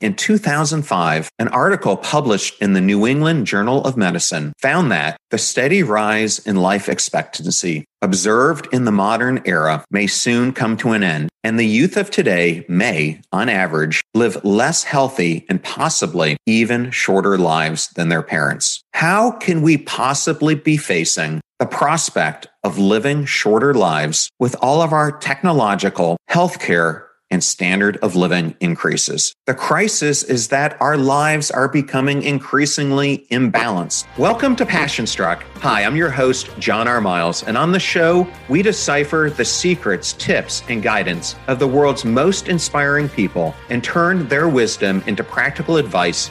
In 2005, an article published in the New England Journal of Medicine found that the steady rise in life expectancy observed in the modern era may soon come to an end, and the youth of today may, on average, live less healthy and possibly even shorter lives than their parents. How can we possibly be facing the prospect of living shorter lives with all of our technological, healthcare, and standard of living increases. The crisis is that our lives are becoming increasingly imbalanced. Welcome to Passion Struck. Hi, I'm your host, John R. Miles, and on the show, we decipher the secrets, tips, and guidance of the world's most inspiring people and turn their wisdom into practical advice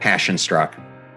Passion Struck.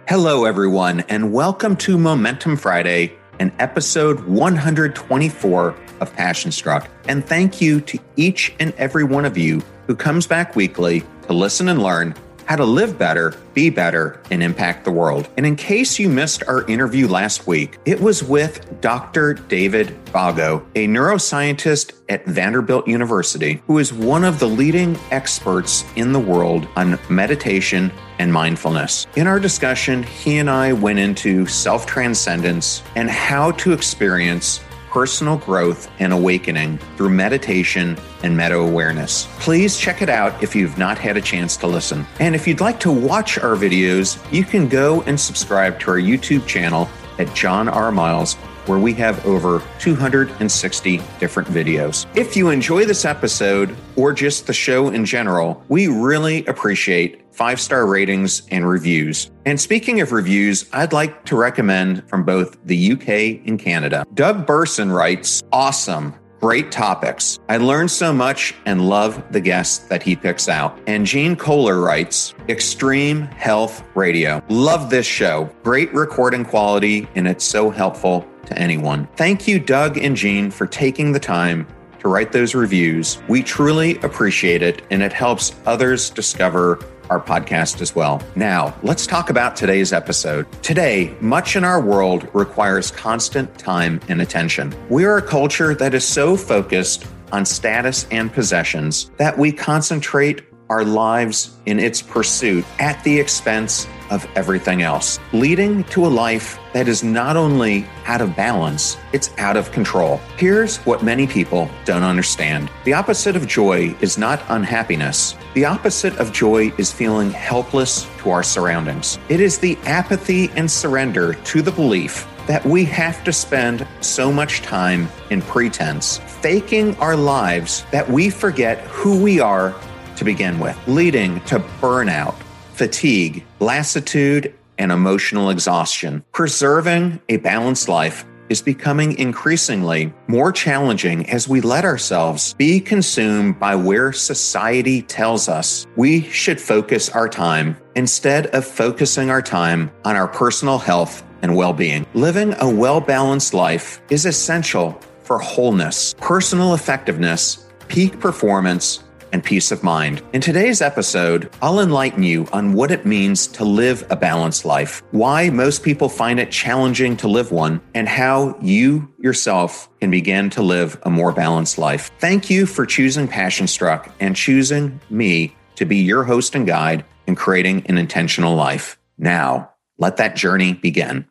Hello, everyone, and welcome to Momentum Friday and episode 124 of Passion Struck. And thank you to each and every one of you who comes back weekly to listen and learn how to live better, be better, and impact the world. And in case you missed our interview last week, it was with Dr. David Vago, a neuroscientist at Vanderbilt University, who is one of the leading experts in the world on meditation and mindfulness. In our discussion, he and I went into self transcendence and how to experience personal growth and awakening through meditation and meta awareness. Please check it out if you've not had a chance to listen. And if you'd like to watch our videos, you can go and subscribe to our YouTube channel at John R. Miles where we have over 260 different videos. If you enjoy this episode or just the show in general, we really appreciate five star ratings and reviews. And speaking of reviews, I'd like to recommend from both the UK and Canada. Doug Burson writes, Awesome. Great topics. I learned so much and love the guests that he picks out. And Gene Kohler writes, Extreme Health Radio. Love this show. Great recording quality, and it's so helpful to anyone. Thank you, Doug and Gene, for taking the time to write those reviews. We truly appreciate it, and it helps others discover our podcast as well. Now, let's talk about today's episode. Today, much in our world requires constant time and attention. We are a culture that is so focused on status and possessions that we concentrate our lives in its pursuit at the expense of everything else, leading to a life that is not only out of balance, it's out of control. Here's what many people don't understand the opposite of joy is not unhappiness. The opposite of joy is feeling helpless to our surroundings. It is the apathy and surrender to the belief that we have to spend so much time in pretense, faking our lives that we forget who we are to begin with, leading to burnout, fatigue, lassitude, and emotional exhaustion. Preserving a balanced life is becoming increasingly more challenging as we let ourselves be consumed by where society tells us we should focus our time instead of focusing our time on our personal health and well being. Living a well balanced life is essential for wholeness, personal effectiveness, peak performance, and peace of mind. In today's episode, I'll enlighten you on what it means to live a balanced life, why most people find it challenging to live one, and how you yourself can begin to live a more balanced life. Thank you for choosing Passion Struck and choosing me to be your host and guide in creating an intentional life. Now, let that journey begin.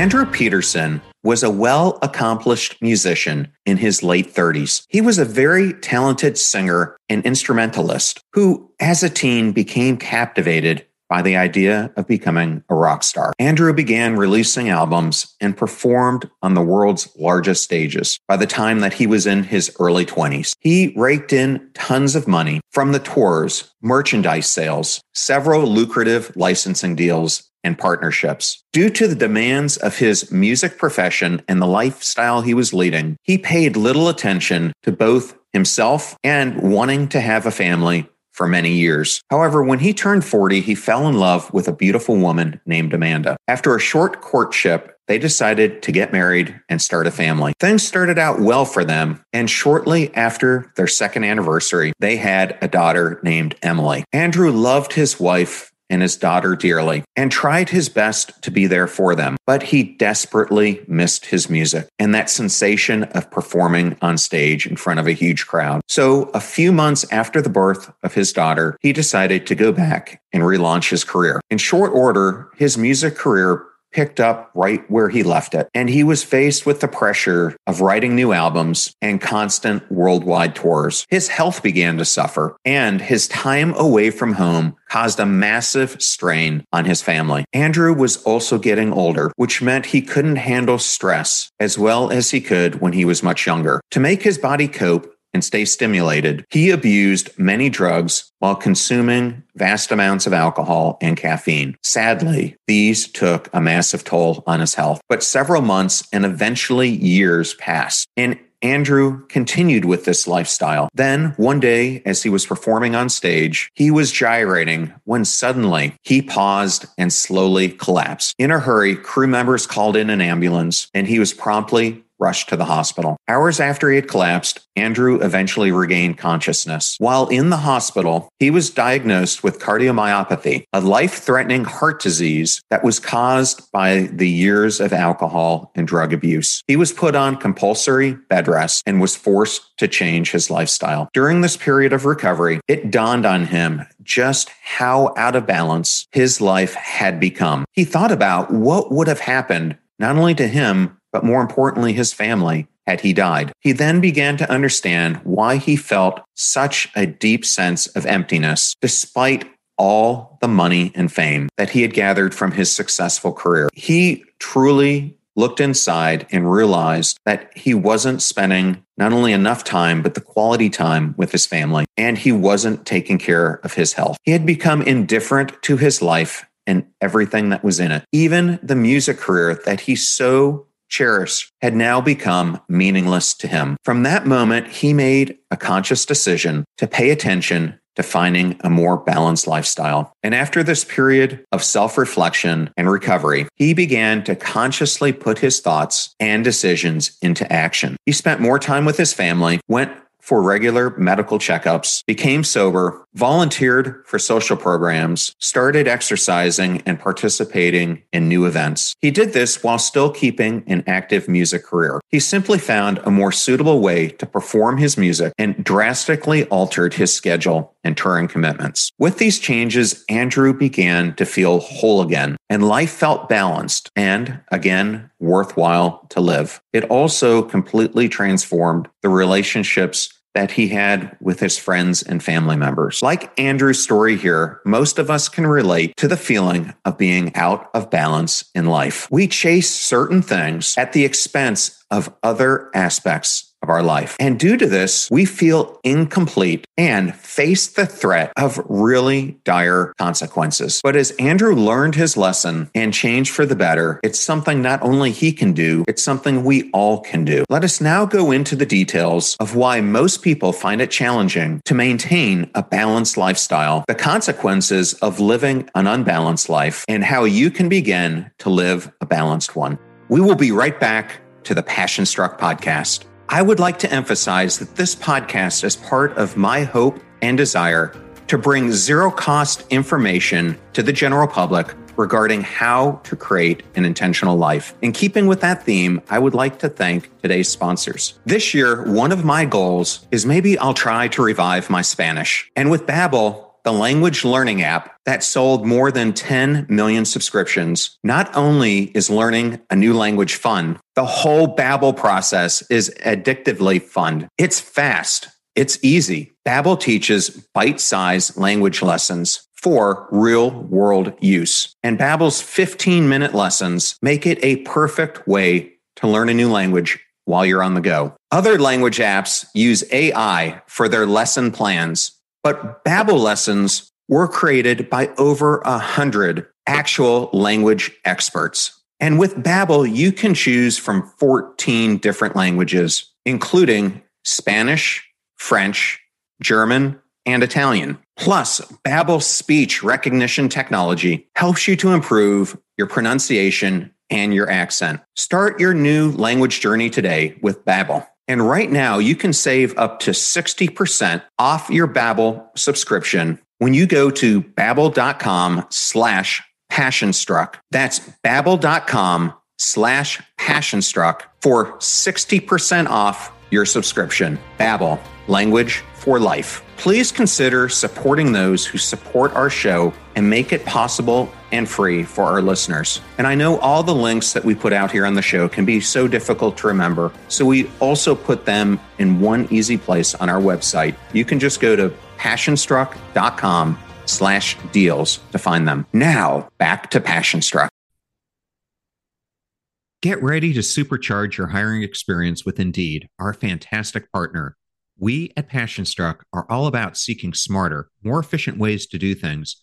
Andrew Peterson was a well accomplished musician in his late 30s. He was a very talented singer and instrumentalist who, as a teen, became captivated by the idea of becoming a rock star. Andrew began releasing albums and performed on the world's largest stages by the time that he was in his early 20s. He raked in tons of money from the tours, merchandise sales, several lucrative licensing deals, and partnerships. Due to the demands of his music profession and the lifestyle he was leading, he paid little attention to both himself and wanting to have a family for many years. However, when he turned 40, he fell in love with a beautiful woman named Amanda. After a short courtship, they decided to get married and start a family. Things started out well for them, and shortly after their second anniversary, they had a daughter named Emily. Andrew loved his wife and his daughter dearly and tried his best to be there for them. But he desperately missed his music and that sensation of performing on stage in front of a huge crowd. So, a few months after the birth of his daughter, he decided to go back and relaunch his career. In short order, his music career picked up right where he left it. And he was faced with the pressure of writing new albums and constant worldwide tours. His health began to suffer, and his time away from home caused a massive strain on his family. Andrew was also getting older, which meant he couldn't handle stress as well as he could when he was much younger. To make his body cope, and stay stimulated, he abused many drugs while consuming vast amounts of alcohol and caffeine. Sadly, these took a massive toll on his health. But several months and eventually years passed. And Andrew continued with this lifestyle. Then, one day, as he was performing on stage, he was gyrating when suddenly he paused and slowly collapsed. In a hurry, crew members called in an ambulance and he was promptly rushed to the hospital. Hours after he had collapsed, Andrew eventually regained consciousness. While in the hospital, he was diagnosed with cardiomyopathy, a life threatening heart disease that was caused by the years of alcohol and drug abuse. He was put on compulsory bed rest and was forced to change his lifestyle. During this period of recovery, it dawned on him just how out of balance his life had become. He thought about what would have happened not only to him, but more importantly, his family, had he died. He then began to understand why he felt such a deep sense of emptiness despite all the money and fame that he had gathered from his successful career. He truly looked inside and realized that he wasn't spending not only enough time, but the quality time with his family, and he wasn't taking care of his health. He had become indifferent to his life and everything that was in it, even the music career that he so cherished had now become meaningless to him. From that moment, he made a conscious decision to pay attention to finding a more balanced lifestyle. And after this period of self reflection and recovery, he began to consciously put his thoughts and decisions into action. He spent more time with his family, went for regular medical checkups, became sober, volunteered for social programs, started exercising and participating in new events. He did this while still keeping an active music career. He simply found a more suitable way to perform his music and drastically altered his schedule and touring commitments. With these changes, Andrew began to feel whole again, and life felt balanced and, again, worthwhile to live. It also completely transformed the relationships that he had with his friends and family members. Like Andrew's story here, most of us can relate to the feeling of being out of balance in life. We chase certain things at the expense of other aspects of our life. And due to this, we feel incomplete and face the threat of really dire consequences. But as Andrew learned his lesson and changed for the better, it's something not only he can do, it's something we all can do. Let us now go into the details of why most people find it challenging to maintain a balanced lifestyle, the consequences of living an unbalanced life, and how you can begin to live a balanced one. We will be right back to the Passion Struck podcast. I would like to emphasize that this podcast is part of my hope and desire to bring zero cost information to the general public regarding how to create an intentional life. In keeping with that theme, I would like to thank today's sponsors. This year, one of my goals is maybe I'll try to revive my Spanish. And with Babbel, the language learning app that sold more than 10 million subscriptions. Not only is learning a new language fun, the whole Babbel process is addictively fun. It's fast. It's easy. Babbel teaches bite-sized language lessons for real-world use. And Babbel's 15-minute lessons make it a perfect way to learn a new language while you're on the go. Other language apps use AI for their lesson plans but Babbel lessons were created by over a hundred actual language experts. And with Babbel, you can choose from 14 different languages, including Spanish, French, German, and Italian. Plus, Babbel's speech recognition technology helps you to improve your pronunciation and your accent. Start your new language journey today with Babbel. And right now, you can save up to 60% off your Babbel subscription when you go to babbel.com slash passionstruck. That's babbel.com slash passionstruck for 60% off your subscription. Babbel, language for life. Please consider supporting those who support our show and make it possible and free for our listeners. And I know all the links that we put out here on the show can be so difficult to remember. So we also put them in one easy place on our website. You can just go to passionstruck.com slash deals to find them. Now back to Passionstruck. Get ready to supercharge your hiring experience with Indeed, our fantastic partner. We at Passionstruck are all about seeking smarter, more efficient ways to do things,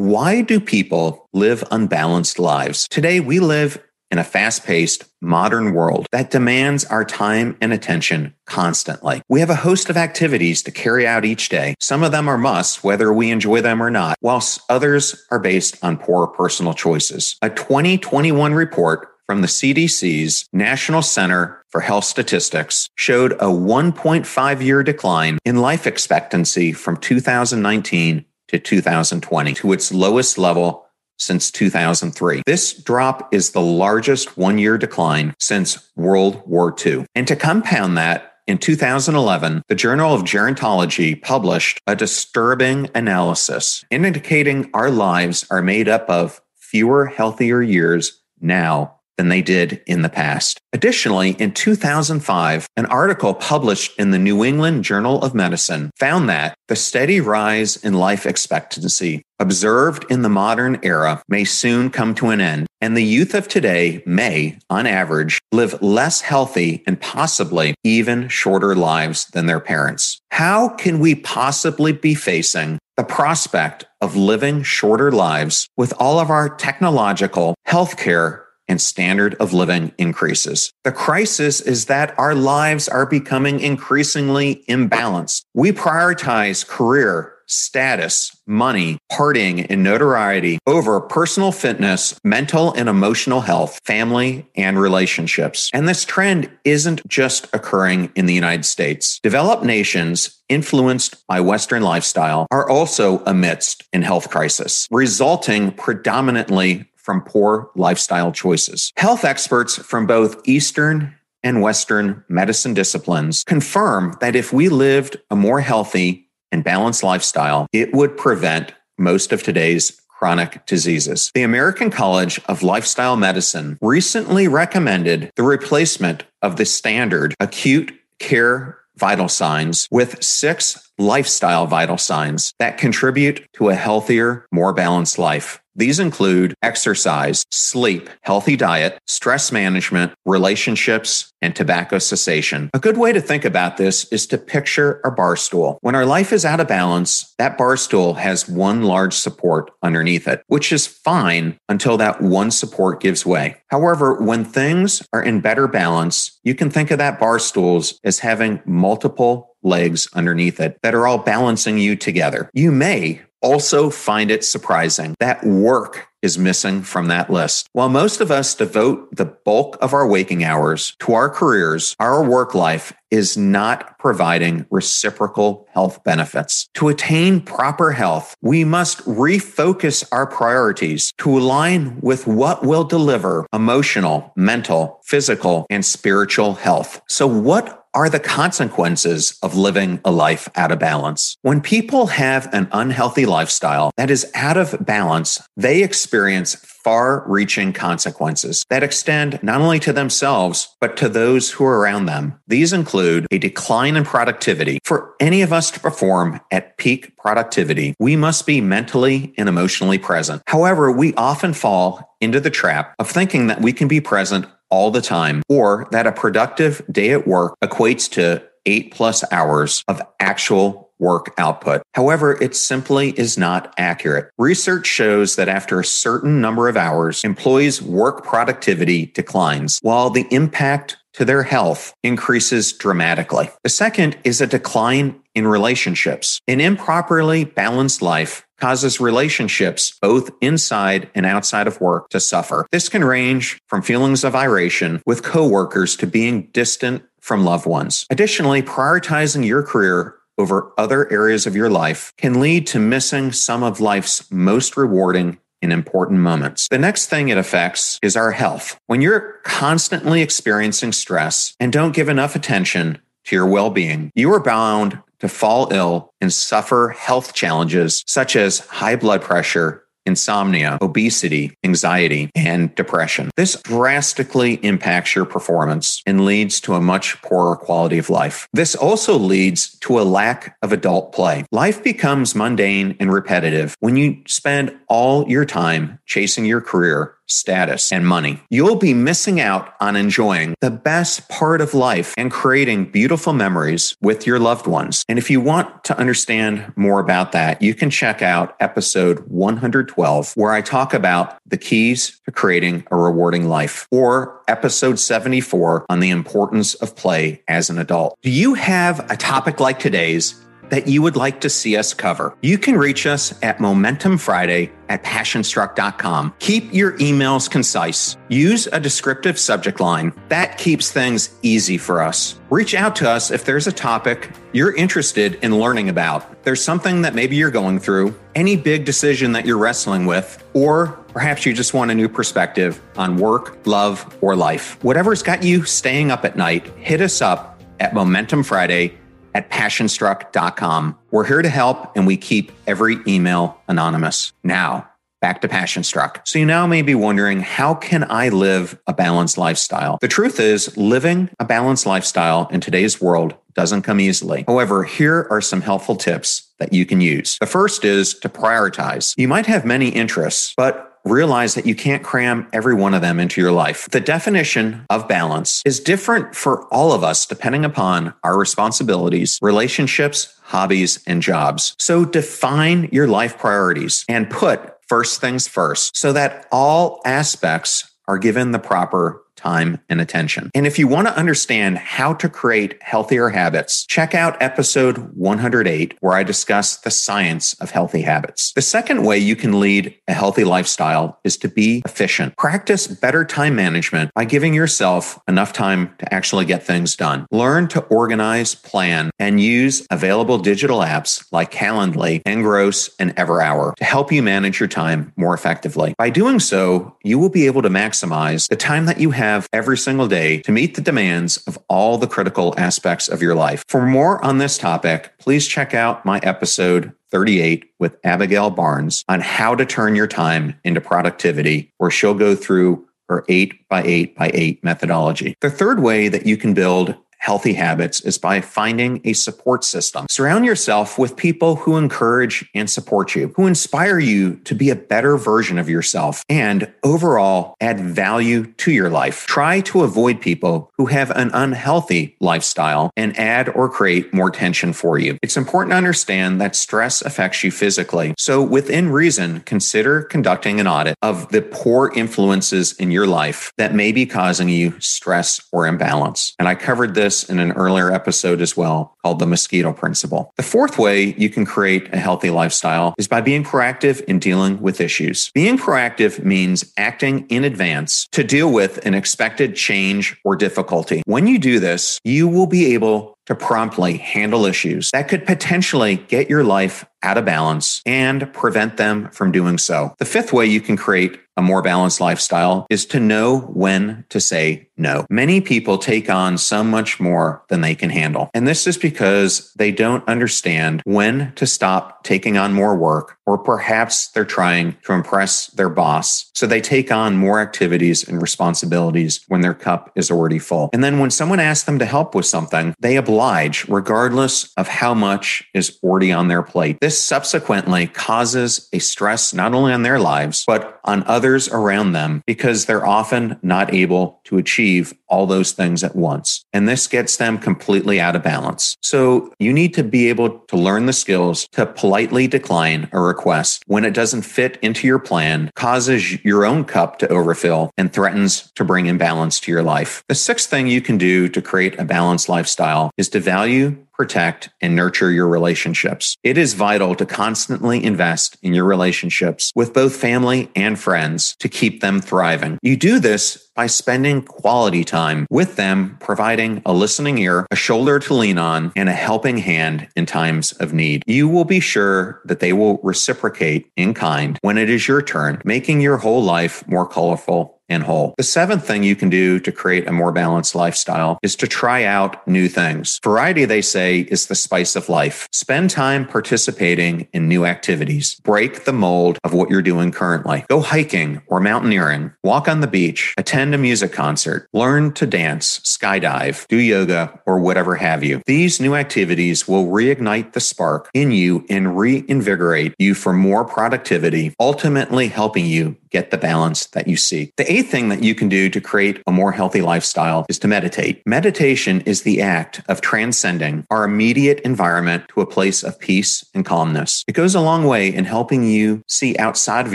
Why do people live unbalanced lives? Today, we live in a fast paced, modern world that demands our time and attention constantly. We have a host of activities to carry out each day. Some of them are musts, whether we enjoy them or not, whilst others are based on poor personal choices. A 2021 report from the CDC's National Center for Health Statistics showed a 1.5 year decline in life expectancy from 2019 to 2020 to its lowest level since 2003. This drop is the largest one year decline since World War II. And to compound that, in 2011, the Journal of Gerontology published a disturbing analysis indicating our lives are made up of fewer healthier years now than they did in the past. Additionally, in 2005, an article published in the New England Journal of Medicine found that the steady rise in life expectancy observed in the modern era may soon come to an end, and the youth of today may, on average, live less healthy and possibly even shorter lives than their parents. How can we possibly be facing the prospect of living shorter lives with all of our technological, healthcare, and standard of living increases. The crisis is that our lives are becoming increasingly imbalanced. We prioritize career, status, money, partying, and notoriety over personal fitness, mental and emotional health, family, and relationships. And this trend isn't just occurring in the United States. Developed nations influenced by Western lifestyle are also amidst an health crisis, resulting predominantly from poor lifestyle choices. Health experts from both Eastern and Western medicine disciplines confirm that if we lived a more healthy and balanced lifestyle, it would prevent most of today's chronic diseases. The American College of Lifestyle Medicine recently recommended the replacement of the standard acute care vital signs with six lifestyle vital signs that contribute to a healthier, more balanced life. These include exercise, sleep, healthy diet, stress management, relationships, and tobacco cessation. A good way to think about this is to picture a bar stool. When our life is out of balance, that bar stool has one large support underneath it, which is fine until that one support gives way. However, when things are in better balance, you can think of that bar stools as having multiple legs underneath it that are all balancing you together. You may also find it surprising that work is missing from that list. While most of us devote the bulk of our waking hours to our careers, our work life is not providing reciprocal health benefits. To attain proper health, we must refocus our priorities to align with what will deliver emotional, mental, physical, and spiritual health. So, what are the consequences of living a life out of balance. When people have an unhealthy lifestyle that is out of balance, they experience far reaching consequences that extend not only to themselves, but to those who are around them. These include a decline in productivity. For any of us to perform at peak productivity, we must be mentally and emotionally present. However, we often fall into the trap of thinking that we can be present all the time, or that a productive day at work equates to eight plus hours of actual work output. However, it simply is not accurate. Research shows that after a certain number of hours, employees' work productivity declines, while the impact to their health increases dramatically. The second is a decline in relationships. An improperly balanced life causes relationships, both inside and outside of work, to suffer. This can range from feelings of iration with coworkers to being distant from loved ones. Additionally, prioritizing your career over other areas of your life can lead to missing some of life's most rewarding in important moments. The next thing it affects is our health. When you're constantly experiencing stress and don't give enough attention to your well being, you are bound to fall ill and suffer health challenges such as high blood pressure, insomnia, obesity, anxiety, and depression. This drastically impacts your performance and leads to a much poorer quality of life. This also leads to a lack of adult play. Life becomes mundane and repetitive when you spend all your time chasing your career status, and money. You'll be missing out on enjoying the best part of life and creating beautiful memories with your loved ones. And if you want to understand more about that, you can check out episode 112, where I talk about the keys to creating a rewarding life, or episode 74 on the importance of play as an adult. Do you have a topic like today's? That you would like to see us cover. You can reach us at Momentum Friday at passionstruck.com. Keep your emails concise. Use a descriptive subject line. That keeps things easy for us. Reach out to us if there's a topic you're interested in learning about. There's something that maybe you're going through, any big decision that you're wrestling with, or perhaps you just want a new perspective on work, love, or life. Whatever's got you staying up at night, hit us up at Momentum Friday at passionstruck.com. We're here to help and we keep every email anonymous. Now, back to Passionstruck. So you now may be wondering, how can I live a balanced lifestyle? The truth is, living a balanced lifestyle in today's world doesn't come easily. However, here are some helpful tips that you can use. The first is to prioritize. You might have many interests, but realize that you can't cram every one of them into your life. The definition of balance is different for all of us depending upon our responsibilities, relationships, hobbies, and jobs. So define your life priorities and put first things first so that all aspects are given the proper time, and attention. And if you want to understand how to create healthier habits, check out episode 108, where I discuss the science of healthy habits. The second way you can lead a healthy lifestyle is to be efficient. Practice better time management by giving yourself enough time to actually get things done. Learn to organize, plan, and use available digital apps like Calendly, Engross, and Everhour to help you manage your time more effectively. By doing so, you will be able to maximize the time that you have have every single day to meet the demands of all the critical aspects of your life. For more on this topic, please check out my episode 38 with Abigail Barnes on how to turn your time into productivity, where she'll go through her eight by eight by eight methodology. The third way that you can build healthy habits is by finding a support system. Surround yourself with people who encourage and support you, who inspire you to be a better version of yourself and overall add value to your life. Try to avoid people who have an unhealthy lifestyle and add or create more tension for you. It's important to understand that stress affects you physically. So within reason, consider conducting an audit of the poor influences in your life that may be causing you stress or imbalance. And I covered this in an earlier episode as well called the mosquito principle. The fourth way you can create a healthy lifestyle is by being proactive in dealing with issues. Being proactive means acting in advance to deal with an expected change or difficulty. When you do this, you will be able to promptly handle issues that could potentially get your life out of balance and prevent them from doing so. The fifth way you can create a more balanced lifestyle is to know when to say no. Many people take on so much more than they can handle. And this is because they don't understand when to stop taking on more work, or perhaps they're trying to impress their boss. So they take on more activities and responsibilities when their cup is already full. And then when someone asks them to help with something, they oblige regardless of how much is already on their plate. This subsequently causes a stress not only on their lives, but on others around them because they're often not able to achieve all those things at once. And this gets them completely out of balance. So you need to be able to learn the skills to politely decline a request when it doesn't fit into your plan, causes your own cup to overfill, and threatens to bring imbalance to your life. The sixth thing you can do to create a balanced lifestyle is to value protect, and nurture your relationships. It is vital to constantly invest in your relationships with both family and friends to keep them thriving. You do this by spending quality time with them, providing a listening ear, a shoulder to lean on, and a helping hand in times of need. You will be sure that they will reciprocate in kind when it is your turn, making your whole life more colorful and whole. The seventh thing you can do to create a more balanced lifestyle is to try out new things. Variety, they say, is the spice of life. Spend time participating in new activities. Break the mold of what you're doing currently. Go hiking or mountaineering. Walk on the beach. Attend a music concert. Learn to dance, skydive, do yoga, or whatever have you. These new activities will reignite the spark in you and reinvigorate you for more productivity, ultimately helping you get the balance that you seek. The eighth thing that you can do to create a more healthy lifestyle is to meditate. Meditation is the act of transcending our immediate environment to a place of peace and calmness. It goes a long way in helping you see outside of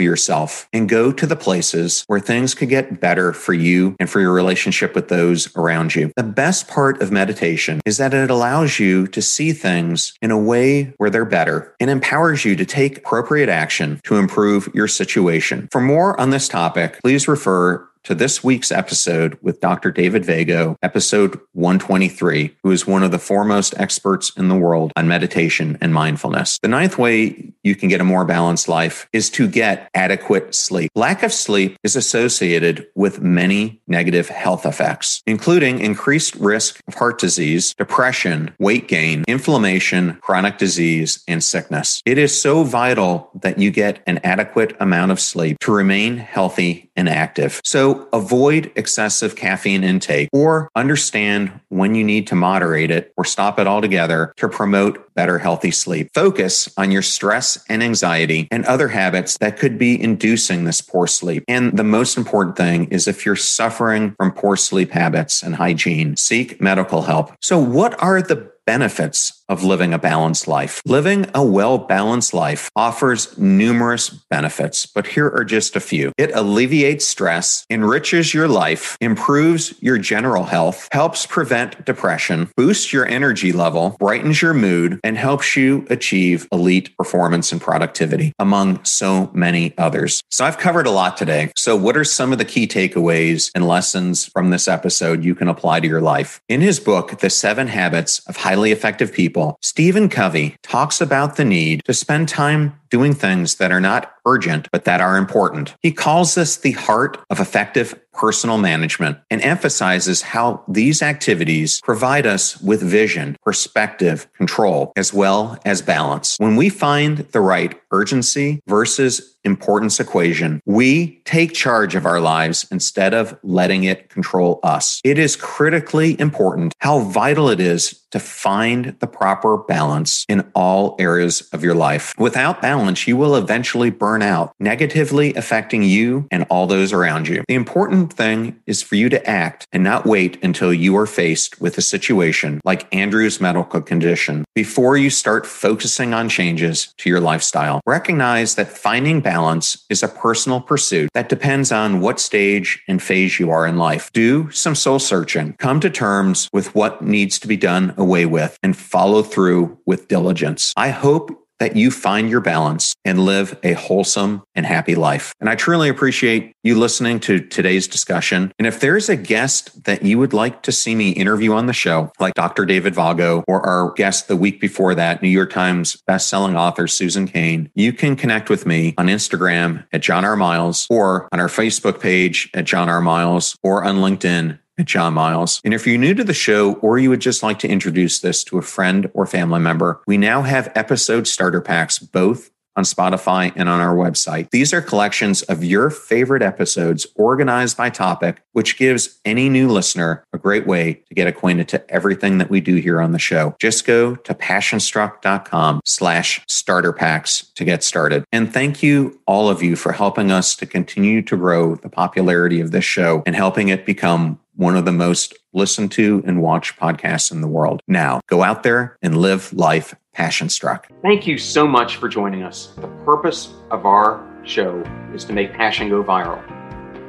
yourself and go to the places where things could get better for you and for your relationship with those around you. The best part of meditation is that it allows you to see things in a way where they're better and empowers you to take appropriate action to improve your situation. For more more on this topic, please refer to this week's episode with Dr. David Vago, episode 123, who is one of the foremost experts in the world on meditation and mindfulness. The ninth way you can get a more balanced life is to get adequate sleep. Lack of sleep is associated with many negative health effects, including increased risk of heart disease, depression, weight gain, inflammation, chronic disease, and sickness. It is so vital that you get an adequate amount of sleep to remain healthy and active. So avoid excessive caffeine intake or understand when you need to moderate it or stop it altogether to promote better healthy sleep. Focus on your stress and anxiety and other habits that could be inducing this poor sleep. And the most important thing is if you're suffering from poor sleep habits and hygiene, seek medical help. So what are the benefits of living a balanced life. Living a well balanced life offers numerous benefits, but here are just a few. It alleviates stress, enriches your life, improves your general health, helps prevent depression, boosts your energy level, brightens your mood, and helps you achieve elite performance and productivity, among so many others. So I've covered a lot today. So, what are some of the key takeaways and lessons from this episode you can apply to your life? In his book, The Seven Habits of Highly Effective People, people, Stephen Covey talks about the need to spend time doing things that are not urgent, but that are important. He calls this the heart of effective personal management and emphasizes how these activities provide us with vision, perspective, control, as well as balance. When we find the right urgency versus importance equation. We take charge of our lives instead of letting it control us. It is critically important how vital it is to find the proper balance in all areas of your life. Without balance, you will eventually burn out, negatively affecting you and all those around you. The important thing is for you to act and not wait until you are faced with a situation like Andrew's medical condition before you start focusing on changes to your lifestyle. Recognize that finding balance is a personal pursuit that depends on what stage and phase you are in life. Do some soul searching. Come to terms with what needs to be done away with and follow through with diligence. I hope that you find your balance and live a wholesome and happy life. And I truly appreciate you listening to today's discussion. And if there's a guest that you would like to see me interview on the show, like Dr. David Vago or our guest the week before that, New York Times bestselling author Susan Cain, you can connect with me on Instagram at John R. Miles or on our Facebook page at John R. Miles or on LinkedIn at John Miles. And if you're new to the show or you would just like to introduce this to a friend or family member, we now have episode starter packs both on Spotify and on our website. These are collections of your favorite episodes organized by topic, which gives any new listener a great way to get acquainted to everything that we do here on the show. Just go to passionstruck.com slash starter packs to get started. And thank you, all of you, for helping us to continue to grow the popularity of this show and helping it become one of the most listened to and watched podcasts in the world. Now, go out there and live life passion struck. Thank you so much for joining us. The purpose of our show is to make passion go viral.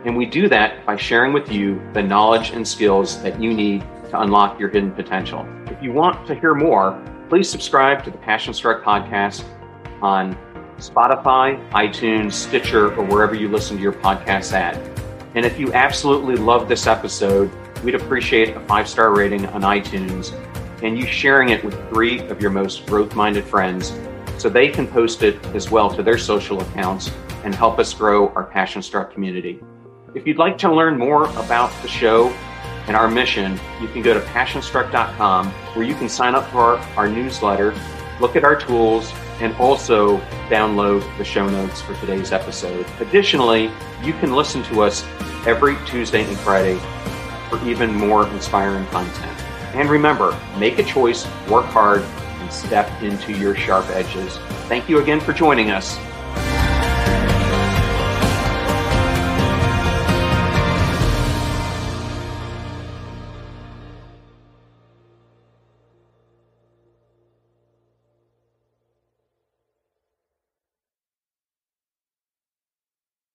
And we do that by sharing with you the knowledge and skills that you need to unlock your hidden potential. If you want to hear more, please subscribe to the Passion Struck podcast on Spotify, iTunes, Stitcher, or wherever you listen to your podcasts at. And if you absolutely love this episode, we'd appreciate a five star rating on iTunes and you sharing it with three of your most growth minded friends so they can post it as well to their social accounts and help us grow our Passion Struck community. If you'd like to learn more about the show and our mission, you can go to passionstruck.com where you can sign up for our, our newsletter, look at our tools, and also download the show notes for today's episode. Additionally, you can listen to us every Tuesday and Friday for even more inspiring content. And remember, make a choice, work hard, and step into your sharp edges. Thank you again for joining us.